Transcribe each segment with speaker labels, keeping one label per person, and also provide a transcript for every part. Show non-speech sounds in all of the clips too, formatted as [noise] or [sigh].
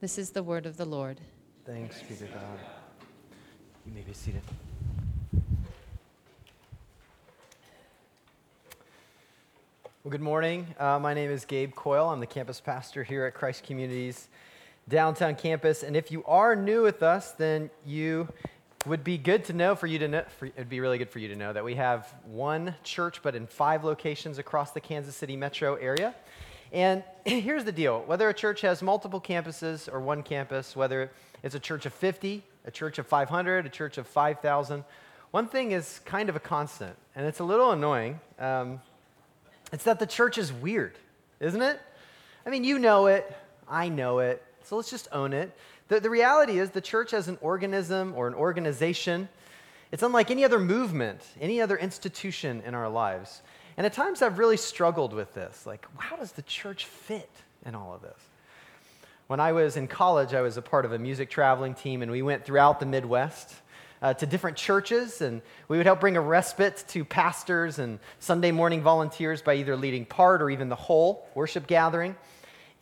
Speaker 1: This is the word of the Lord.
Speaker 2: Thanks be to God. You may be seated. Well, good morning. Uh, my name is Gabe Coyle. I'm the campus pastor here at Christ Community's downtown campus. And if you are new with us, then you would be good to know for you to know, for, it'd be really good for you to know that we have one church, but in five locations across the Kansas City metro area. And [clears throat] here's the deal whether a church has multiple campuses or one campus, whether it's a church of 50, a church of 500, a church of 5,000, one thing is kind of a constant, and it's a little annoying. Um, it's that the church is weird, isn't it? I mean, you know it, I know it, so let's just own it. The, the reality is, the church as an organism or an organization, it's unlike any other movement, any other institution in our lives. And at times I've really struggled with this. Like, how does the church fit in all of this? When I was in college, I was a part of a music traveling team, and we went throughout the Midwest uh, to different churches, and we would help bring a respite to pastors and Sunday morning volunteers by either leading part or even the whole worship gathering.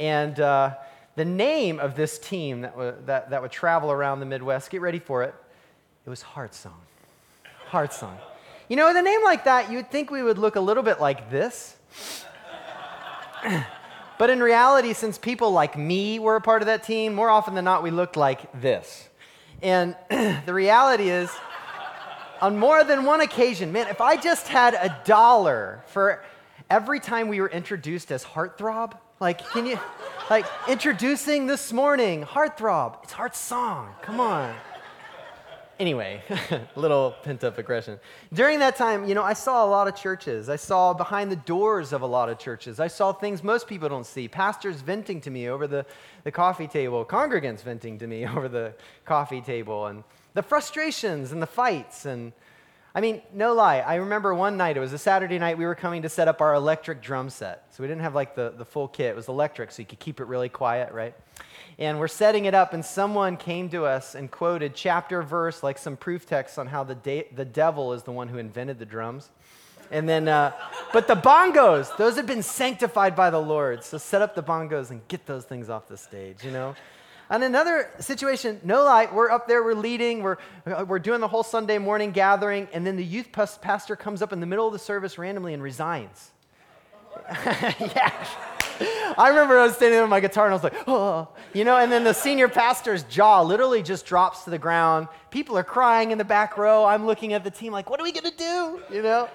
Speaker 2: And uh, the name of this team that, w- that, that would travel around the Midwest, get ready for it, it was Heart Song. Heart Song. You know, with a name like that, you would think we would look a little bit like this. [clears throat] but in reality, since people like me were a part of that team, more often than not, we looked like this. And [clears throat] the reality is, on more than one occasion, man, if I just had a dollar for every time we were introduced as heartthrob, like, can you, like, introducing this morning, heartthrob, it's heart song, come on. Anyway, a [laughs] little pent up aggression. During that time, you know, I saw a lot of churches. I saw behind the doors of a lot of churches. I saw things most people don't see. Pastors venting to me over the, the coffee table, congregants venting to me [laughs] over the coffee table, and the frustrations and the fights. And I mean, no lie, I remember one night, it was a Saturday night, we were coming to set up our electric drum set. So we didn't have like the, the full kit, it was electric, so you could keep it really quiet, right? And we're setting it up, and someone came to us and quoted chapter verse, like some proof text on how the, de- the devil is the one who invented the drums. And then, uh, but the bongos, those have been sanctified by the Lord. So set up the bongos and get those things off the stage, you know? And another situation, no light, we're up there, we're leading, we're, we're doing the whole Sunday morning gathering, and then the youth pastor comes up in the middle of the service randomly and resigns. [laughs] yeah. [laughs] I remember I was standing there with my guitar and I was like, oh, you know, and then the senior pastor's jaw literally just drops to the ground. People are crying in the back row. I'm looking at the team like, what are we going to do? You know?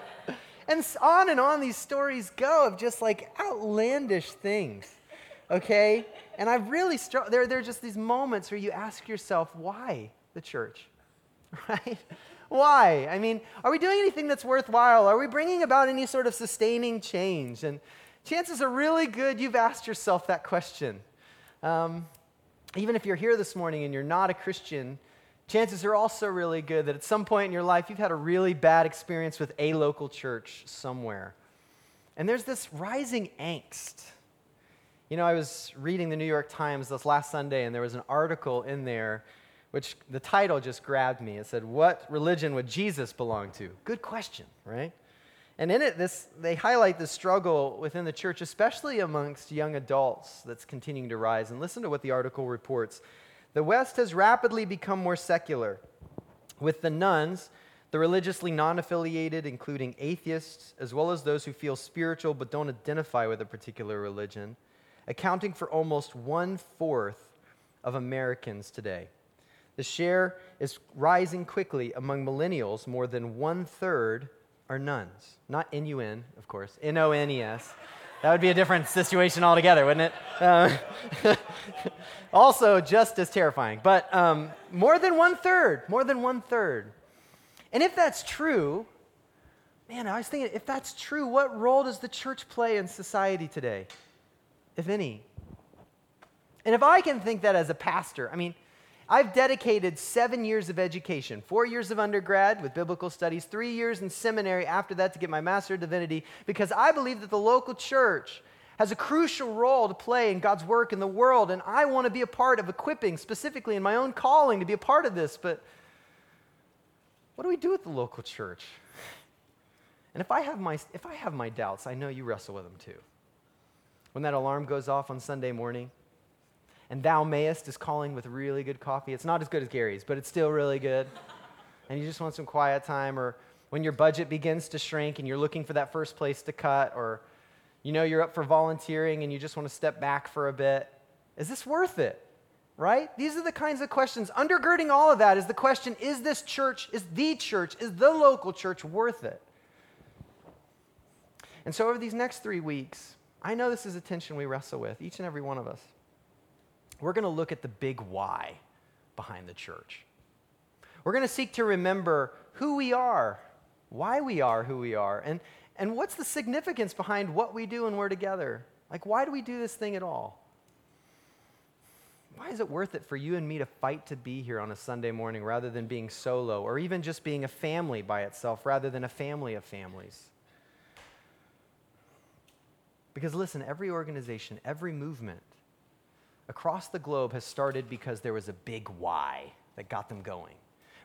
Speaker 2: And on and on these stories go of just like outlandish things, okay? And I've really, str- there, there are just these moments where you ask yourself, why the church, [laughs] right? Why? I mean, are we doing anything that's worthwhile? Are we bringing about any sort of sustaining change? And chances are really good you've asked yourself that question. Um, even if you're here this morning and you're not a Christian, chances are also really good that at some point in your life you've had a really bad experience with a local church somewhere. And there's this rising angst. You know, I was reading the New York Times this last Sunday, and there was an article in there which the title just grabbed me. It said, What religion would Jesus belong to? Good question, right? And in it, this, they highlight the struggle within the church, especially amongst young adults, that's continuing to rise. And listen to what the article reports. The West has rapidly become more secular, with the nuns, the religiously non affiliated, including atheists, as well as those who feel spiritual but don't identify with a particular religion, accounting for almost one fourth of Americans today. The share is rising quickly among millennials. More than one third are nuns. Not N U N, of course, N O N E S. That would be a different situation altogether, wouldn't it? Uh, [laughs] also, just as terrifying. But um, more than one third, more than one third. And if that's true, man, I was thinking, if that's true, what role does the church play in society today, if any? And if I can think that as a pastor, I mean, I've dedicated seven years of education four years of undergrad with biblical studies, three years in seminary after that to get my Master of Divinity, because I believe that the local church has a crucial role to play in God's work in the world, and I want to be a part of equipping, specifically in my own calling, to be a part of this. But what do we do with the local church? And if I have my, if I have my doubts, I know you wrestle with them too. When that alarm goes off on Sunday morning, and Thou Mayest is calling with really good coffee. It's not as good as Gary's, but it's still really good. and you just want some quiet time, or when your budget begins to shrink and you're looking for that first place to cut, or you know you're up for volunteering and you just want to step back for a bit. Is this worth it? Right? These are the kinds of questions. Undergirding all of that is the question is this church, is the church, is the local church worth it? And so, over these next three weeks, I know this is a tension we wrestle with, each and every one of us we're going to look at the big why behind the church. We're going to seek to remember who we are, why we are who we are, and, and what's the significance behind what we do when we're together. Like, why do we do this thing at all? Why is it worth it for you and me to fight to be here on a Sunday morning rather than being solo, or even just being a family by itself rather than a family of families? Because listen, every organization, every movement, across the globe has started because there was a big why that got them going.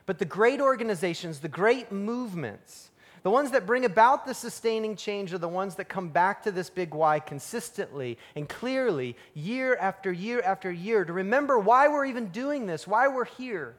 Speaker 2: But the great organizations, the great movements, the ones that bring about the sustaining change are the ones that come back to this big why consistently and clearly, year after year after year, to remember why we're even doing this, why we're here.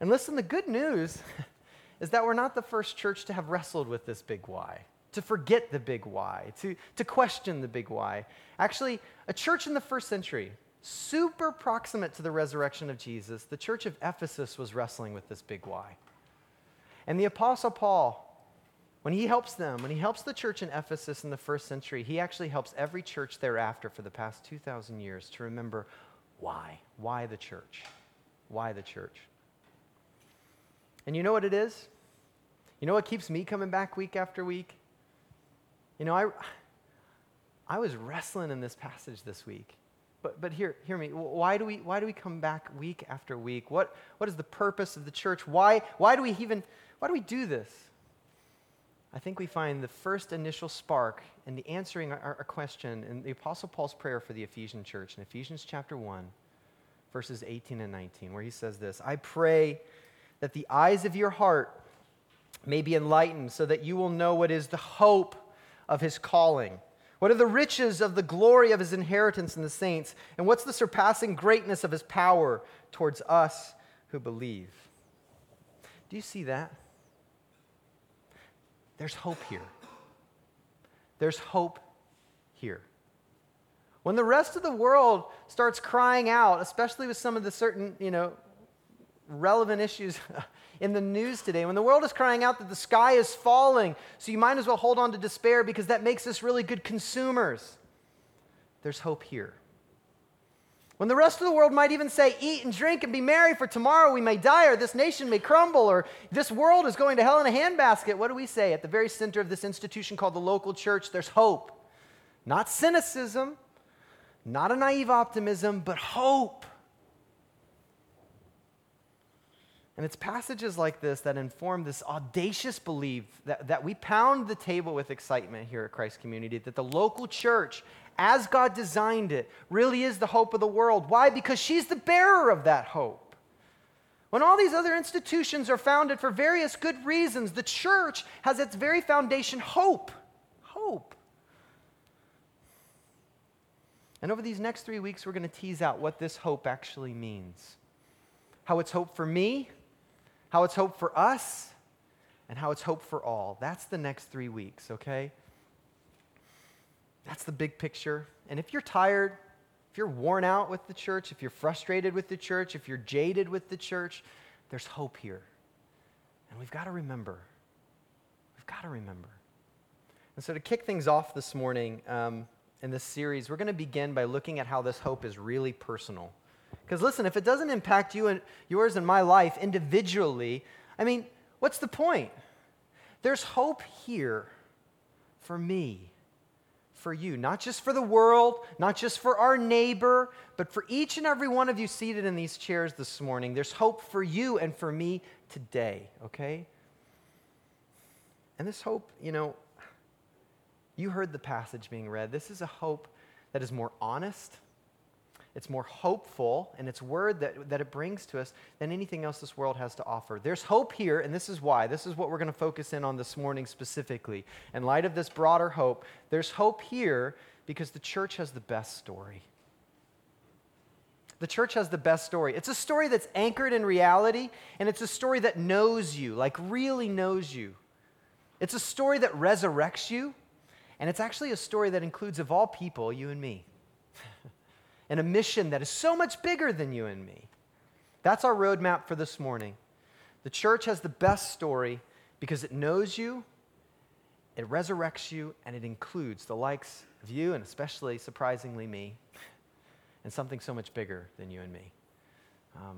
Speaker 2: And listen, the good news [laughs] is that we're not the first church to have wrestled with this big why to forget the big why, to, to question the big why. Actually, a church in the first century, super proximate to the resurrection of Jesus, the church of Ephesus was wrestling with this big why. And the Apostle Paul, when he helps them, when he helps the church in Ephesus in the first century, he actually helps every church thereafter for the past 2,000 years to remember why. Why the church? Why the church? And you know what it is? You know what keeps me coming back week after week? You know, I, I was wrestling in this passage this week. But, but hear, hear me. Why do, we, why do we come back week after week? What, what is the purpose of the church? Why, why do we even, why do we do this? I think we find the first initial spark in the answering our, our question in the Apostle Paul's prayer for the Ephesian church in Ephesians chapter 1, verses 18 and 19, where he says this I pray that the eyes of your heart may be enlightened so that you will know what is the hope of his calling? What are the riches of the glory of his inheritance in the saints? And what's the surpassing greatness of his power towards us who believe? Do you see that? There's hope here. There's hope here. When the rest of the world starts crying out, especially with some of the certain, you know, relevant issues [laughs] in the news today, when the world is crying out that the sky is falling, so you might as well hold on to despair because that makes us really good consumers, there's hope here. When the rest of the world might even say, Eat and drink and be merry, for tomorrow we may die, or this nation may crumble, or this world is going to hell in a handbasket, what do we say? At the very center of this institution called the local church, there's hope. Not cynicism, not a naive optimism, but hope. And it's passages like this that inform this audacious belief that, that we pound the table with excitement here at Christ Community, that the local church, as God designed it, really is the hope of the world. Why? Because she's the bearer of that hope. When all these other institutions are founded for various good reasons, the church has its very foundation hope. Hope. And over these next three weeks, we're going to tease out what this hope actually means how it's hope for me, how it's hope for us, and how it's hope for all. That's the next three weeks, okay? That's the big picture. And if you're tired, if you're worn out with the church, if you're frustrated with the church, if you're jaded with the church, there's hope here. And we've got to remember. We've got to remember. And so, to kick things off this morning um, in this series, we're going to begin by looking at how this hope is really personal. Because listen, if it doesn't impact you and yours and my life individually, I mean, what's the point? There's hope here for me for you, not just for the world, not just for our neighbor, but for each and every one of you seated in these chairs this morning. There's hope for you and for me today, okay? And this hope, you know, you heard the passage being read. This is a hope that is more honest, it's more hopeful and its word that, that it brings to us than anything else this world has to offer. There's hope here, and this is why. This is what we're going to focus in on this morning specifically. In light of this broader hope, there's hope here because the church has the best story. The church has the best story. It's a story that's anchored in reality, and it's a story that knows you, like really knows you. It's a story that resurrects you, and it's actually a story that includes, of all people, you and me and a mission that is so much bigger than you and me. That's our roadmap for this morning. The church has the best story because it knows you, it resurrects you, and it includes the likes of you, and especially, surprisingly, me, and something so much bigger than you and me. Um,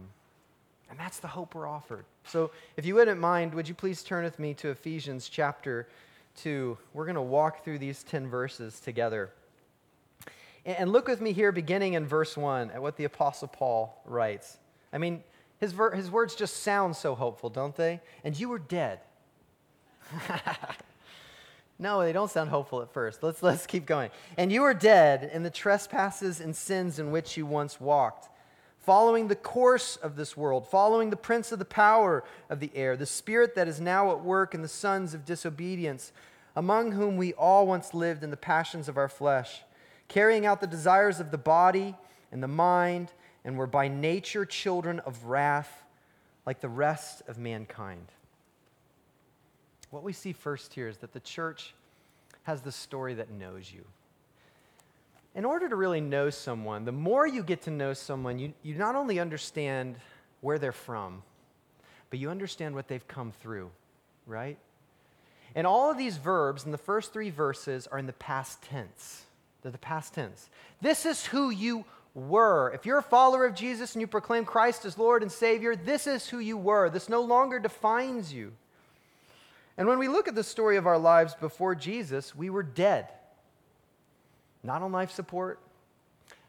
Speaker 2: and that's the hope we're offered. So, if you wouldn't mind, would you please turn with me to Ephesians chapter 2? We're going to walk through these 10 verses together. And look with me here, beginning in verse 1, at what the Apostle Paul writes. I mean, his, ver- his words just sound so hopeful, don't they? And you were dead. [laughs] no, they don't sound hopeful at first. Let's, let's keep going. And you were dead in the trespasses and sins in which you once walked, following the course of this world, following the prince of the power of the air, the spirit that is now at work in the sons of disobedience, among whom we all once lived in the passions of our flesh carrying out the desires of the body and the mind, and were by nature children of wrath like the rest of mankind. What we see first here is that the church has the story that knows you. In order to really know someone, the more you get to know someone, you, you not only understand where they're from, but you understand what they've come through, right? And all of these verbs in the first three verses are in the past tense. They're the past tense. This is who you were. If you're a follower of Jesus and you proclaim Christ as Lord and Savior, this is who you were. This no longer defines you. And when we look at the story of our lives before Jesus, we were dead. Not on life support,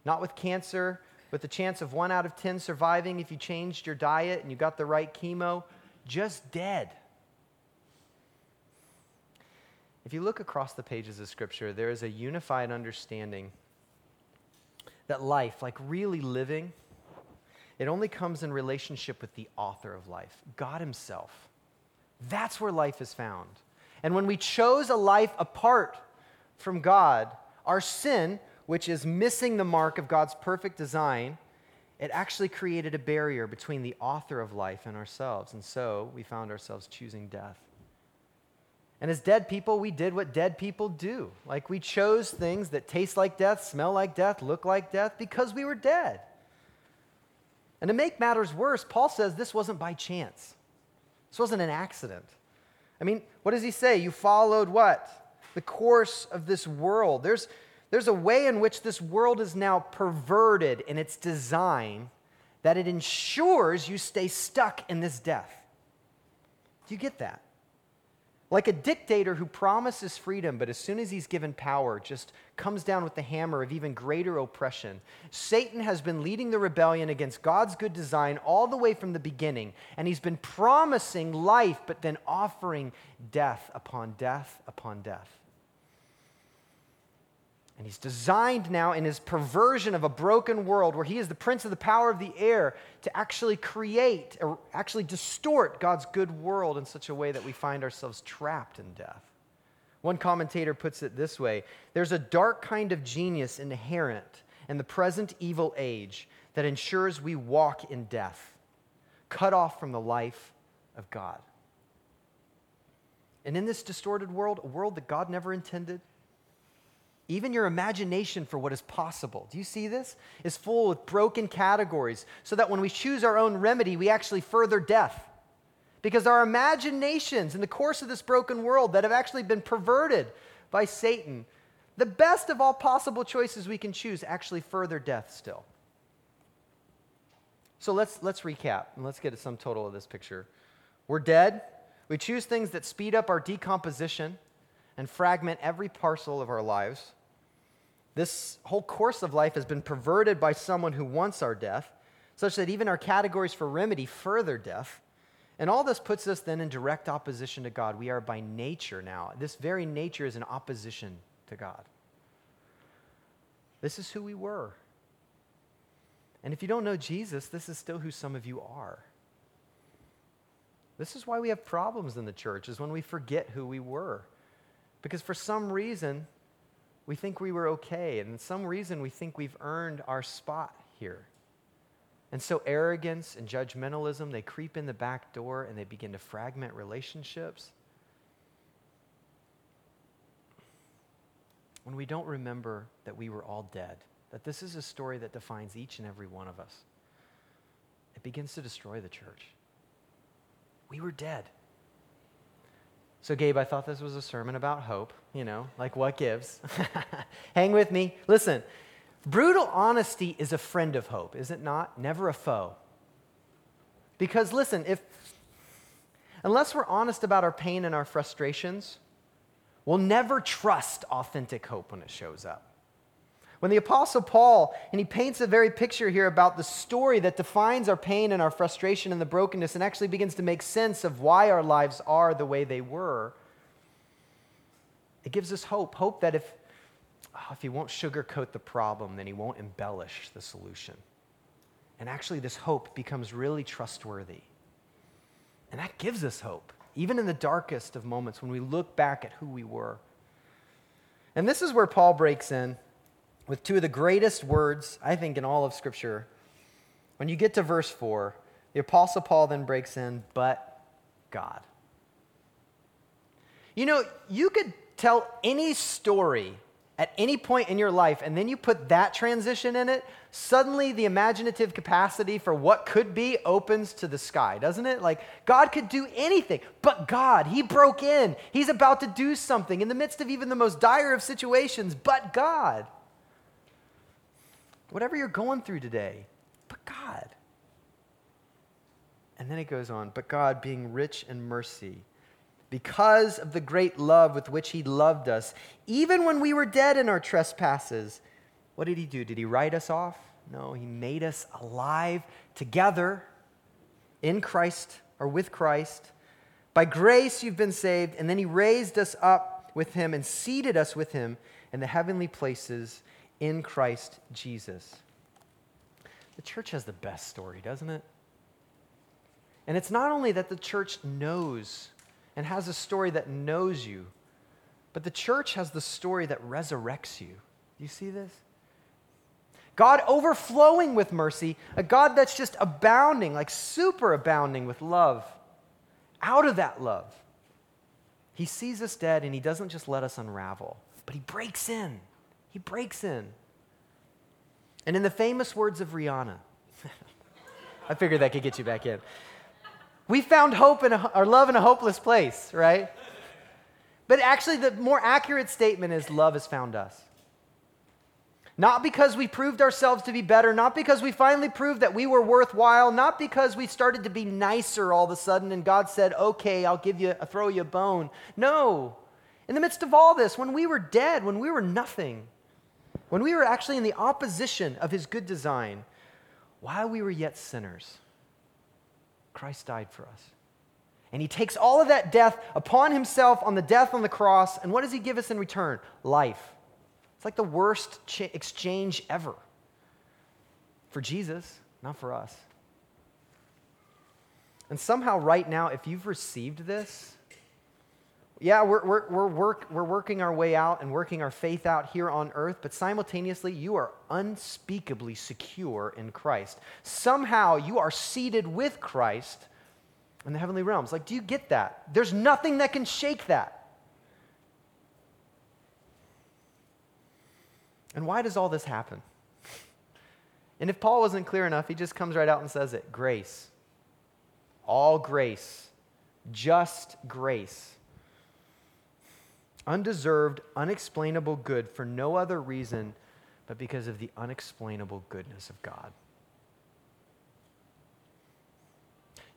Speaker 2: not with cancer, with the chance of one out of 10 surviving if you changed your diet and you got the right chemo, just dead. If you look across the pages of Scripture, there is a unified understanding that life, like really living, it only comes in relationship with the author of life, God Himself. That's where life is found. And when we chose a life apart from God, our sin, which is missing the mark of God's perfect design, it actually created a barrier between the author of life and ourselves. And so we found ourselves choosing death. And as dead people, we did what dead people do. Like we chose things that taste like death, smell like death, look like death because we were dead. And to make matters worse, Paul says this wasn't by chance. This wasn't an accident. I mean, what does he say? You followed what? The course of this world. There's, there's a way in which this world is now perverted in its design that it ensures you stay stuck in this death. Do you get that? Like a dictator who promises freedom, but as soon as he's given power, just comes down with the hammer of even greater oppression. Satan has been leading the rebellion against God's good design all the way from the beginning, and he's been promising life, but then offering death upon death upon death. And he's designed now in his perversion of a broken world where he is the prince of the power of the air to actually create or actually distort God's good world in such a way that we find ourselves trapped in death. One commentator puts it this way there's a dark kind of genius inherent in the present evil age that ensures we walk in death, cut off from the life of God. And in this distorted world, a world that God never intended, even your imagination for what is possible, do you see this? Is full with broken categories so that when we choose our own remedy, we actually further death. Because our imaginations in the course of this broken world that have actually been perverted by Satan, the best of all possible choices we can choose actually further death still. So let's, let's recap and let's get a sum total of this picture. We're dead. We choose things that speed up our decomposition and fragment every parcel of our lives. This whole course of life has been perverted by someone who wants our death, such that even our categories for remedy further death. And all this puts us then in direct opposition to God. We are by nature now, this very nature is in opposition to God. This is who we were. And if you don't know Jesus, this is still who some of you are. This is why we have problems in the church, is when we forget who we were. Because for some reason, we think we were okay, and some reason, we think we've earned our spot here. And so, arrogance and judgmentalism, they creep in the back door and they begin to fragment relationships. When we don't remember that we were all dead, that this is a story that defines each and every one of us, it begins to destroy the church. We were dead. So, Gabe, I thought this was a sermon about hope, you know, like what gives. [laughs] Hang with me. Listen, brutal honesty is a friend of hope, is it not? Never a foe. Because, listen, if, unless we're honest about our pain and our frustrations, we'll never trust authentic hope when it shows up. When the Apostle Paul, and he paints a very picture here about the story that defines our pain and our frustration and the brokenness and actually begins to make sense of why our lives are the way they were, it gives us hope. Hope that if, oh, if he won't sugarcoat the problem, then he won't embellish the solution. And actually, this hope becomes really trustworthy. And that gives us hope, even in the darkest of moments when we look back at who we were. And this is where Paul breaks in with two of the greatest words, I think, in all of Scripture. When you get to verse 4, the Apostle Paul then breaks in, but God. You know, you could tell any story at any point in your life, and then you put that transition in it, suddenly the imaginative capacity for what could be opens to the sky, doesn't it? Like, God could do anything, but God, He broke in. He's about to do something in the midst of even the most dire of situations, but God whatever you're going through today, but God. And then it goes on, but God, being rich in mercy, because of the great love with which He loved us, even when we were dead in our trespasses, what did He do? Did He write us off? No, He made us alive together in Christ or with Christ. By grace you've been saved, and then He raised us up with Him and seated us with Him in the heavenly places in Christ Jesus. The church has the best story, doesn't it? And it's not only that the church knows and has a story that knows you, but the church has the story that resurrects you. Do you see this? God overflowing with mercy, a God that's just abounding, like super abounding with love. Out of that love, He sees us dead and He doesn't just let us unravel, but He breaks in. He breaks in. And in the famous words of Rihanna, [laughs] I figured that could get you back in. We found hope in a, love in a hopeless place, right? But actually, the more accurate statement is love has found us. Not because we proved ourselves to be better, not because we finally proved that we were worthwhile, not because we started to be nicer all of a sudden and God said, okay, I'll give you, I'll throw you a bone. No. In the midst of all this, when we were dead, when we were nothing, when we were actually in the opposition of his good design, while we were yet sinners, Christ died for us. And he takes all of that death upon himself on the death on the cross. And what does he give us in return? Life. It's like the worst cha- exchange ever for Jesus, not for us. And somehow, right now, if you've received this, yeah, we're, we're, we're, work, we're working our way out and working our faith out here on earth, but simultaneously, you are unspeakably secure in Christ. Somehow, you are seated with Christ in the heavenly realms. Like, do you get that? There's nothing that can shake that. And why does all this happen? [laughs] And if Paul wasn't clear enough, he just comes right out and says it grace. All grace. Just grace undeserved, unexplainable good for no other reason but because of the unexplainable goodness of God.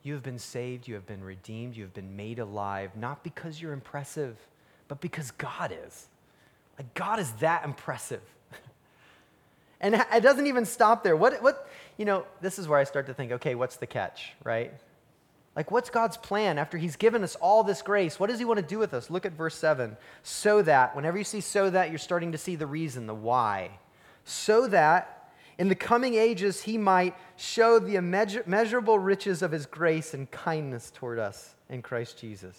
Speaker 2: You have been saved, you have been redeemed, you have been made alive, not because you're impressive, but because God is. Like, God is that impressive. [laughs] and it doesn't even stop there. What, what, you know, this is where I start to think, okay, what's the catch, right? Like, what's God's plan after He's given us all this grace? What does He want to do with us? Look at verse 7. So that, whenever you see so that, you're starting to see the reason, the why. So that in the coming ages He might show the immeasurable riches of His grace and kindness toward us in Christ Jesus.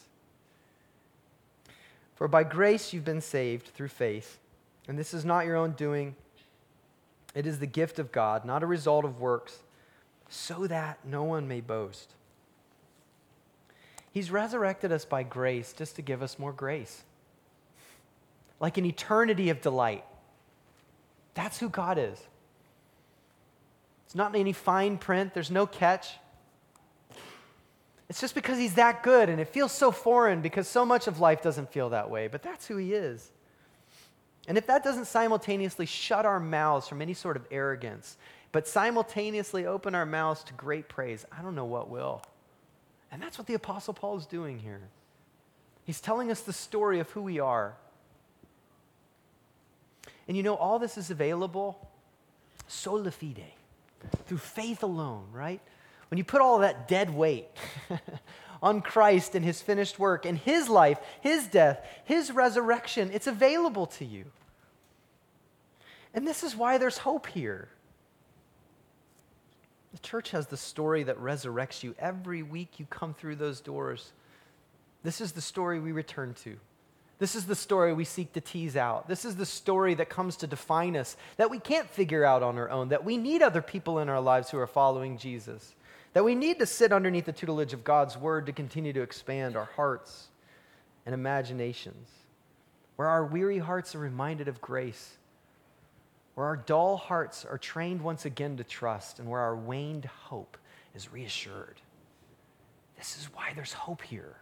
Speaker 2: For by grace you've been saved through faith, and this is not your own doing, it is the gift of God, not a result of works, so that no one may boast. He's resurrected us by grace just to give us more grace. Like an eternity of delight. That's who God is. It's not any fine print, there's no catch. It's just because he's that good and it feels so foreign because so much of life doesn't feel that way, but that's who he is. And if that doesn't simultaneously shut our mouths from any sort of arrogance, but simultaneously open our mouths to great praise, I don't know what will. And that's what the Apostle Paul is doing here. He's telling us the story of who we are. And you know, all this is available sola fide, through faith alone, right? When you put all that dead weight [laughs] on Christ and his finished work and his life, his death, his resurrection, it's available to you. And this is why there's hope here. The church has the story that resurrects you. Every week you come through those doors. This is the story we return to. This is the story we seek to tease out. This is the story that comes to define us, that we can't figure out on our own, that we need other people in our lives who are following Jesus, that we need to sit underneath the tutelage of God's word to continue to expand our hearts and imaginations, where our weary hearts are reminded of grace where our dull hearts are trained once again to trust, and where our waned hope is reassured. This is why there's hope here.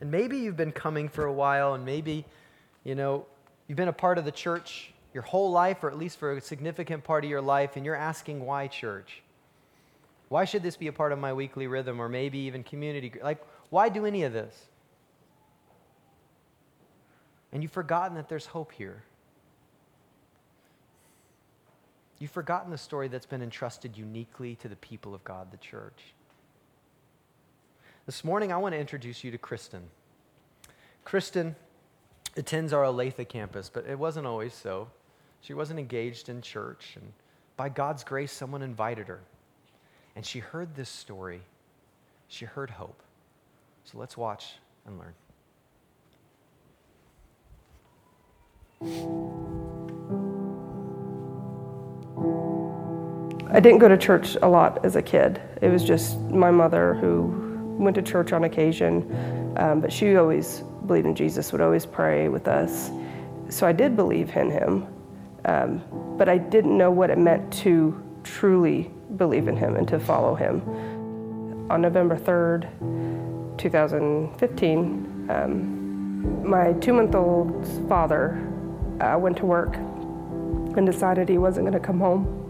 Speaker 2: And maybe you've been coming for a while, and maybe, you know, you've been a part of the church your whole life, or at least for a significant part of your life, and you're asking why church? Why should this be a part of my weekly rhythm, or maybe even community? Like, why do any of this? And you've forgotten that there's hope here. You've forgotten the story that's been entrusted uniquely to the people of God, the church. This morning, I want to introduce you to Kristen. Kristen attends our Olathe campus, but it wasn't always so. She wasn't engaged in church, and by God's grace, someone invited her. And she heard this story. She heard hope. So let's watch and learn.
Speaker 3: I didn't go to church a lot as a kid. It was just my mother who went to church on occasion, um, but she always believed in Jesus, would always pray with us. So I did believe in him, um, but I didn't know what it meant to truly believe in him and to follow him. On November 3rd, 2015, um, my two month old father uh, went to work and decided he wasn't going to come home.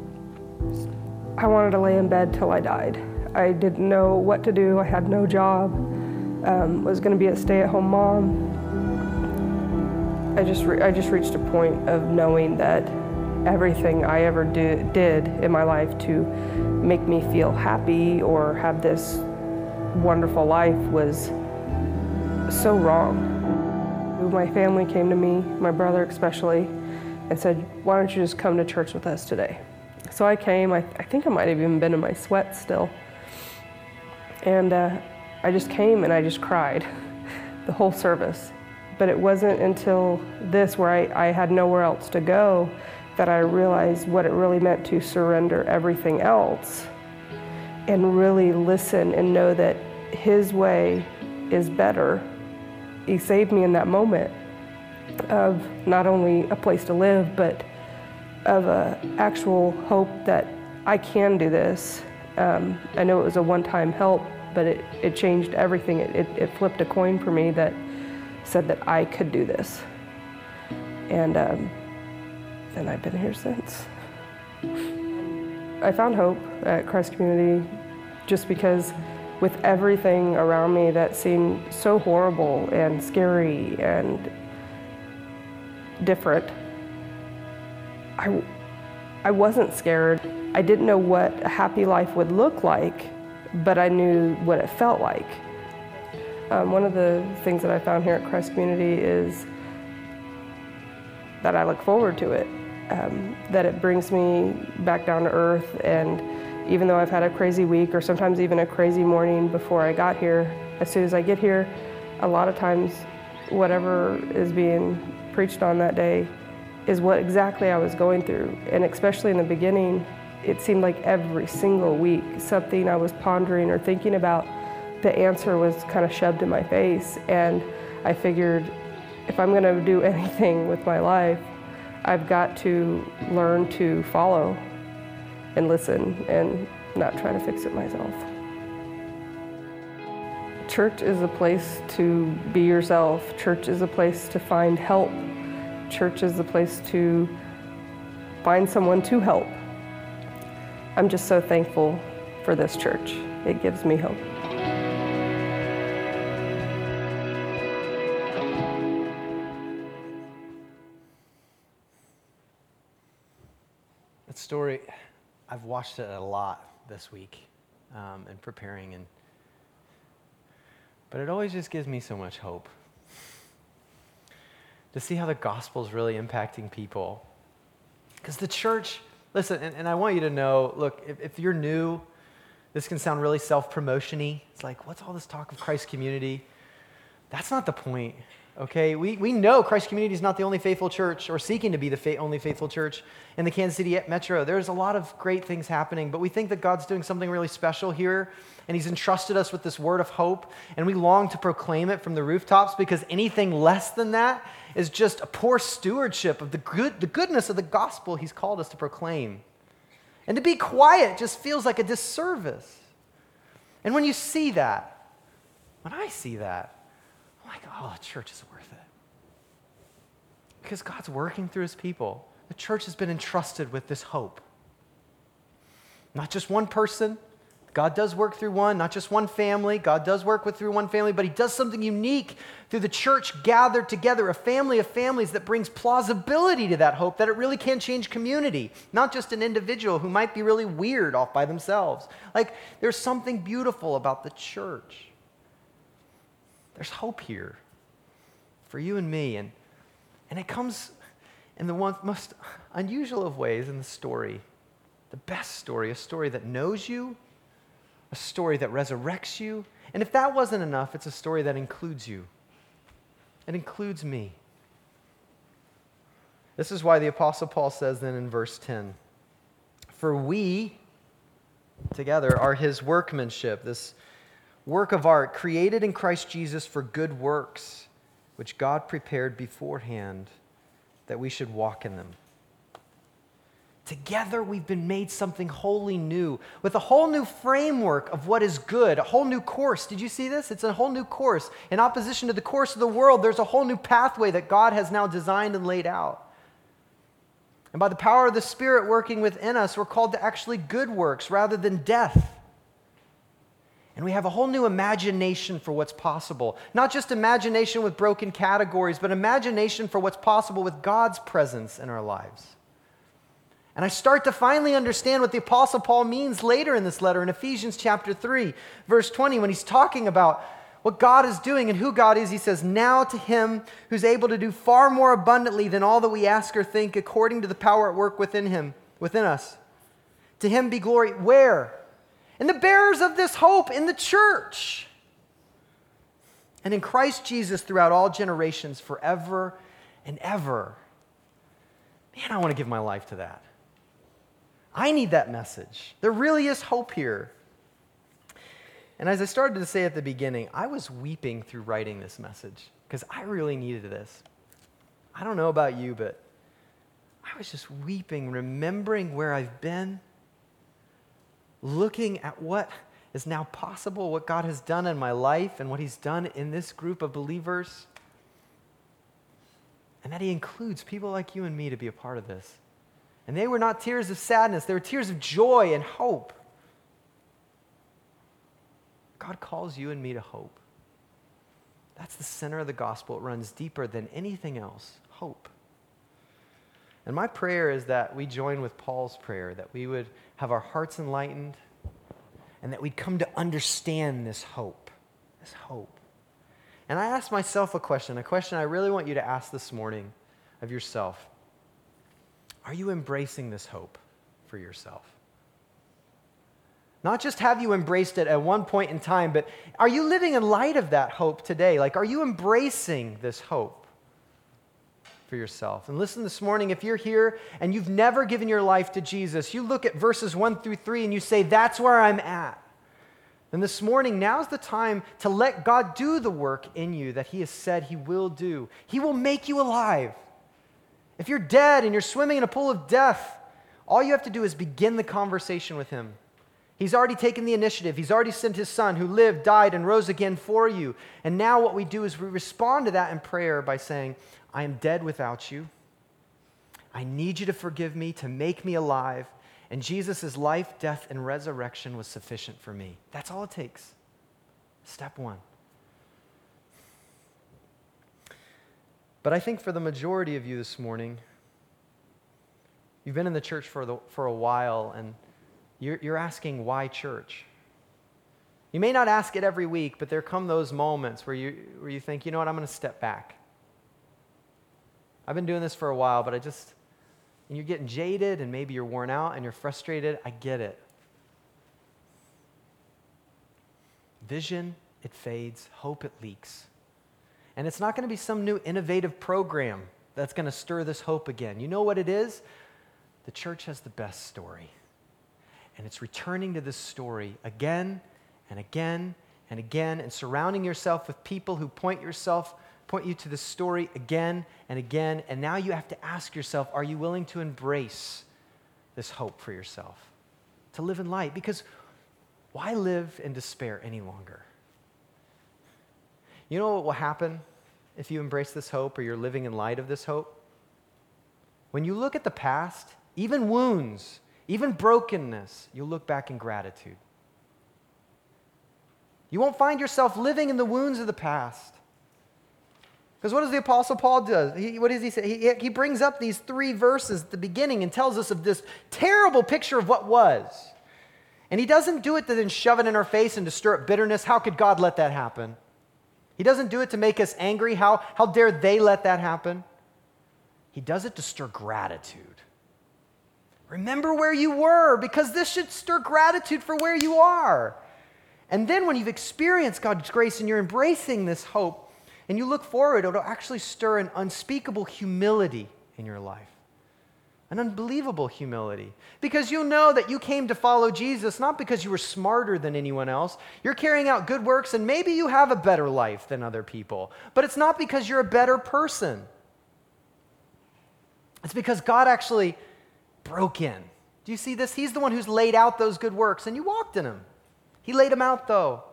Speaker 3: I wanted to lay in bed till I died. I didn't know what to do. I had no job. Um, was going to be a stay-at-home mom. I just re- I just reached a point of knowing that everything I ever do- did in my life to make me feel happy or have this wonderful life was so wrong. My family came to me, my brother especially, and said, Why don't you just come to church with us today? So I came. I, I think I might have even been in my sweat still. And uh, I just came and I just cried [laughs] the whole service. But it wasn't until this, where I, I had nowhere else to go, that I realized what it really meant to surrender everything else and really listen and know that His way is better. He saved me in that moment of not only a place to live, but of an actual hope that I can do this. Um, I know it was a one time help, but it, it changed everything. It, it, it, flipped a coin for me that said that I could do this. And, um, I've been here since. I found hope at Christ Community just because with everything around me that seemed so horrible and scary and different, I, I wasn't scared. I didn't know what a happy life would look like, but I knew what it felt like. Um, one of the things that I found here at Christ Community is that I look forward to it, um, that it brings me back down to earth. And even though I've had a crazy week or sometimes even a crazy morning before I got here, as soon as I get here, a lot of times whatever is being preached on that day is what exactly I was going through. And especially in the beginning, it seemed like every single week something I was pondering or thinking about, the answer was kind of shoved in my face. And I figured if I'm going to do [laughs] anything with my life, I've got to learn to follow and listen and not try to fix it myself. Church is a place to be yourself. Church is a place to find help church is the place to find someone to help. I'm just so thankful for this church. It gives me hope.
Speaker 2: That story, I've watched it a lot this week um, in preparing, and but it always just gives me so much hope to see how the gospel is really impacting people. Because the church, listen, and, and, I want you to know look, if, if you're new, this can sound really self promotion y. It's like, what's all this talk of Christ community? That's not the point, okay? We, we know Christ community is not the only faithful church or seeking to be the fa- only faithful church in the Kansas City metro. There's a lot of great things happening, but we think that God's doing something really special here and He's entrusted us with this word of hope, and we long to proclaim it from the rooftops because anything less than that is just a poor stewardship of the, good, the goodness of the gospel He's called us to proclaim. And to be quiet just feels like a disservice. And when you see that, when I see that, I'm like, oh, the church is worth it. Because God's working through His people. The church has been entrusted with this hope. Not just one person, God does work through one, not just one family. God does work with through one family, but He does something unique through the church gathered together, a family of families that brings plausibility to that hope that it really can change community, not just an individual who might be really weird off by themselves. Like, there's something beautiful about the church. There's hope here for you and me. And, and it comes in the one, most unusual of ways in the story, the best story, a story that knows you a story that resurrects you. And if that wasn't enough, it's a story that includes you. It includes me. This is why the Apostle Paul says then in verse 10 For we together are his workmanship, this work of art created in Christ Jesus for good works, which God prepared beforehand that we should walk in them. Together, we've been made something wholly new with a whole new framework of what is good, a whole new course. Did you see this? It's a whole new course. In opposition to the course of the world, there's a whole new pathway that God has now designed and laid out. And by the power of the Spirit working within us, we're called to actually good works rather than death. And we have a whole new imagination for what's possible. Not just imagination with broken categories, but imagination for what's possible with God's presence in our lives. And I start to finally understand what the Apostle Paul means later in this letter in Ephesians chapter 3, verse 20, when he's talking about, what God is doing and who God is, he says, Now to him who's able to do far more abundantly than all that we ask or think, according to the power at work within him, within us. To him be glory. Where? In the bearers of this hope in the church. And in Christ Jesus throughout all generations, forever and ever. Man, I want to give my life to that. I need that message. There really is hope here. And as I started to say at the beginning, I was weeping through writing this message because I really needed this. I don't know about you, but I was just weeping, remembering where I've been, looking at what is now possible, what God has done in my life and what He's done in this group of believers. And that He includes people like you and me to be a part of this. And they were not tears of sadness, they were tears of joy and hope. God calls you and me to hope. That's the center of the gospel. It runs deeper than anything else hope. And my prayer is that we join with Paul's prayer, that we would have our hearts enlightened and that we'd come to understand this hope. This hope. And I asked myself a question, a question I really want you to ask this morning of yourself. Are you embracing this hope for yourself? Not just have you embraced it at one point in time, but are you living in light of that hope today? Like, are you embracing this hope for yourself? And listen this morning, if you're here and you've never given your life to Jesus, you look at verses one through three and you say, That's where I'm at. Then this morning, now's the time to let God do the work in you that He has said He will do. He will make you alive. If you're dead and you're swimming in a pool of death, all you have to do is begin the conversation with Him. He's already taken the initiative. He's already sent his son who lived, died, and rose again for you. And now what we do is we respond to that in prayer by saying, I am dead without you. I need you to forgive me, to make me alive. And Jesus' life, death, and resurrection was sufficient for me. That's all it takes. Step one. But I think for the majority of you this morning, you've been in the church for, the, for a while and you're, you're asking why church. You may not ask it every week, but there come those moments where you, where you think, you know what, I'm going to step back. I've been doing this for a while, but I just, and you're getting jaded and maybe you're worn out and you're frustrated. I get it. Vision, it fades. Hope, it leaks. And it's not going to be some new innovative program that's going to stir this hope again. You know what it is? The church has the best story. And it's returning to this story again and again and again and surrounding yourself with people who point yourself point you to the story again and again. And now you have to ask yourself are you willing to embrace this hope for yourself? To live in light? Because why live in despair any longer? You know what will happen if you embrace this hope or you're living in light of this hope? When you look at the past even wounds even brokenness, you'll look back in gratitude. You won't find yourself living in the wounds of the past. Because what does the Apostle Paul do? He, what does he say? He, he brings up these three verses at the beginning and tells us of this terrible picture of what was. And he doesn't do it to then shove it in our face and to stir up bitterness. How could God let that happen? He doesn't do it to make us angry. How, how dare they let that happen? He does it to stir gratitude. Remember where you were because this should stir gratitude for where you are. And then when you've experienced God's grace and you're embracing this hope and you look forward, it'll actually stir an unspeakable humility in your life. An unbelievable humility. Because you know that you came to follow Jesus not because you were smarter than anyone else. You're carrying out good works and maybe you have a better life than other people. But it's not because you're a better person. It's because God actually broke in. Do you see this? He's the one who's laid out those good works, and you walked in them. He laid them out, though.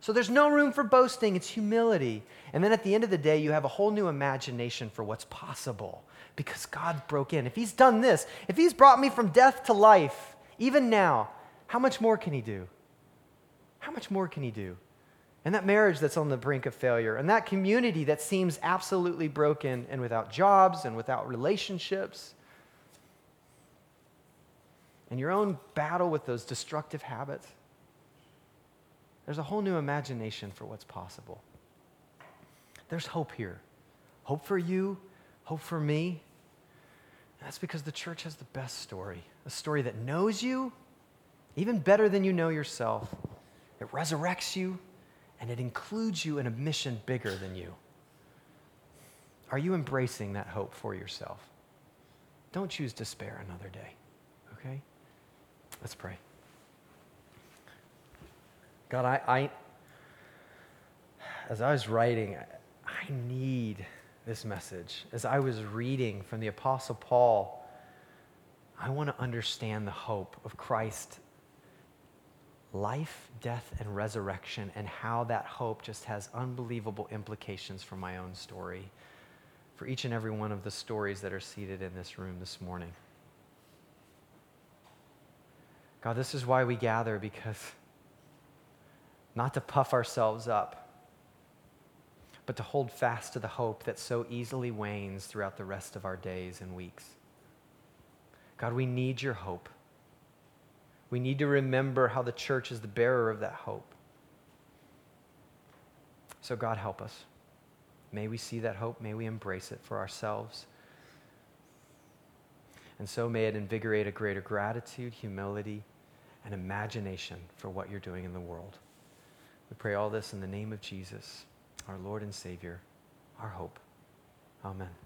Speaker 2: So there's no room for boasting, it's humility. And then at the end of the day, you have a whole new imagination for what's possible because God broke in. If He's done this, if He's brought me from death to life, even now, how much more can He do? How much more can He do? And that marriage that's on the brink of failure, and that community that seems absolutely broken and without jobs and without relationships and your own battle with those destructive habits. There's a whole new imagination for what's possible. There's hope here. Hope for you, hope for me. That's because the church has the best story a story that knows you even better than you know yourself. It resurrects you, and it includes you in a mission bigger than you. Are you embracing that hope for yourself? Don't choose despair another day, okay? Let's pray. God, I, I as I was writing, I need this message. As I was reading from the Apostle Paul, I want to understand the hope of Christ life, death, and resurrection, and how that hope just has unbelievable implications for my own story, for each and every one of the stories that are seated in this room this morning. God, this is why we gather, because [laughs] not to puff ourselves up, but to hold fast to the hope that so easily wanes throughout the rest of our days and weeks. God, we need your hope. We need to remember how the church is the bearer of that hope. So, God, help us. May we see that hope. May we embrace it for ourselves. And so may it invigorate a greater gratitude, humility, and imagination for what you're doing in the world. We pray all this in the name of Jesus, our Lord and Savior, our hope. Amen.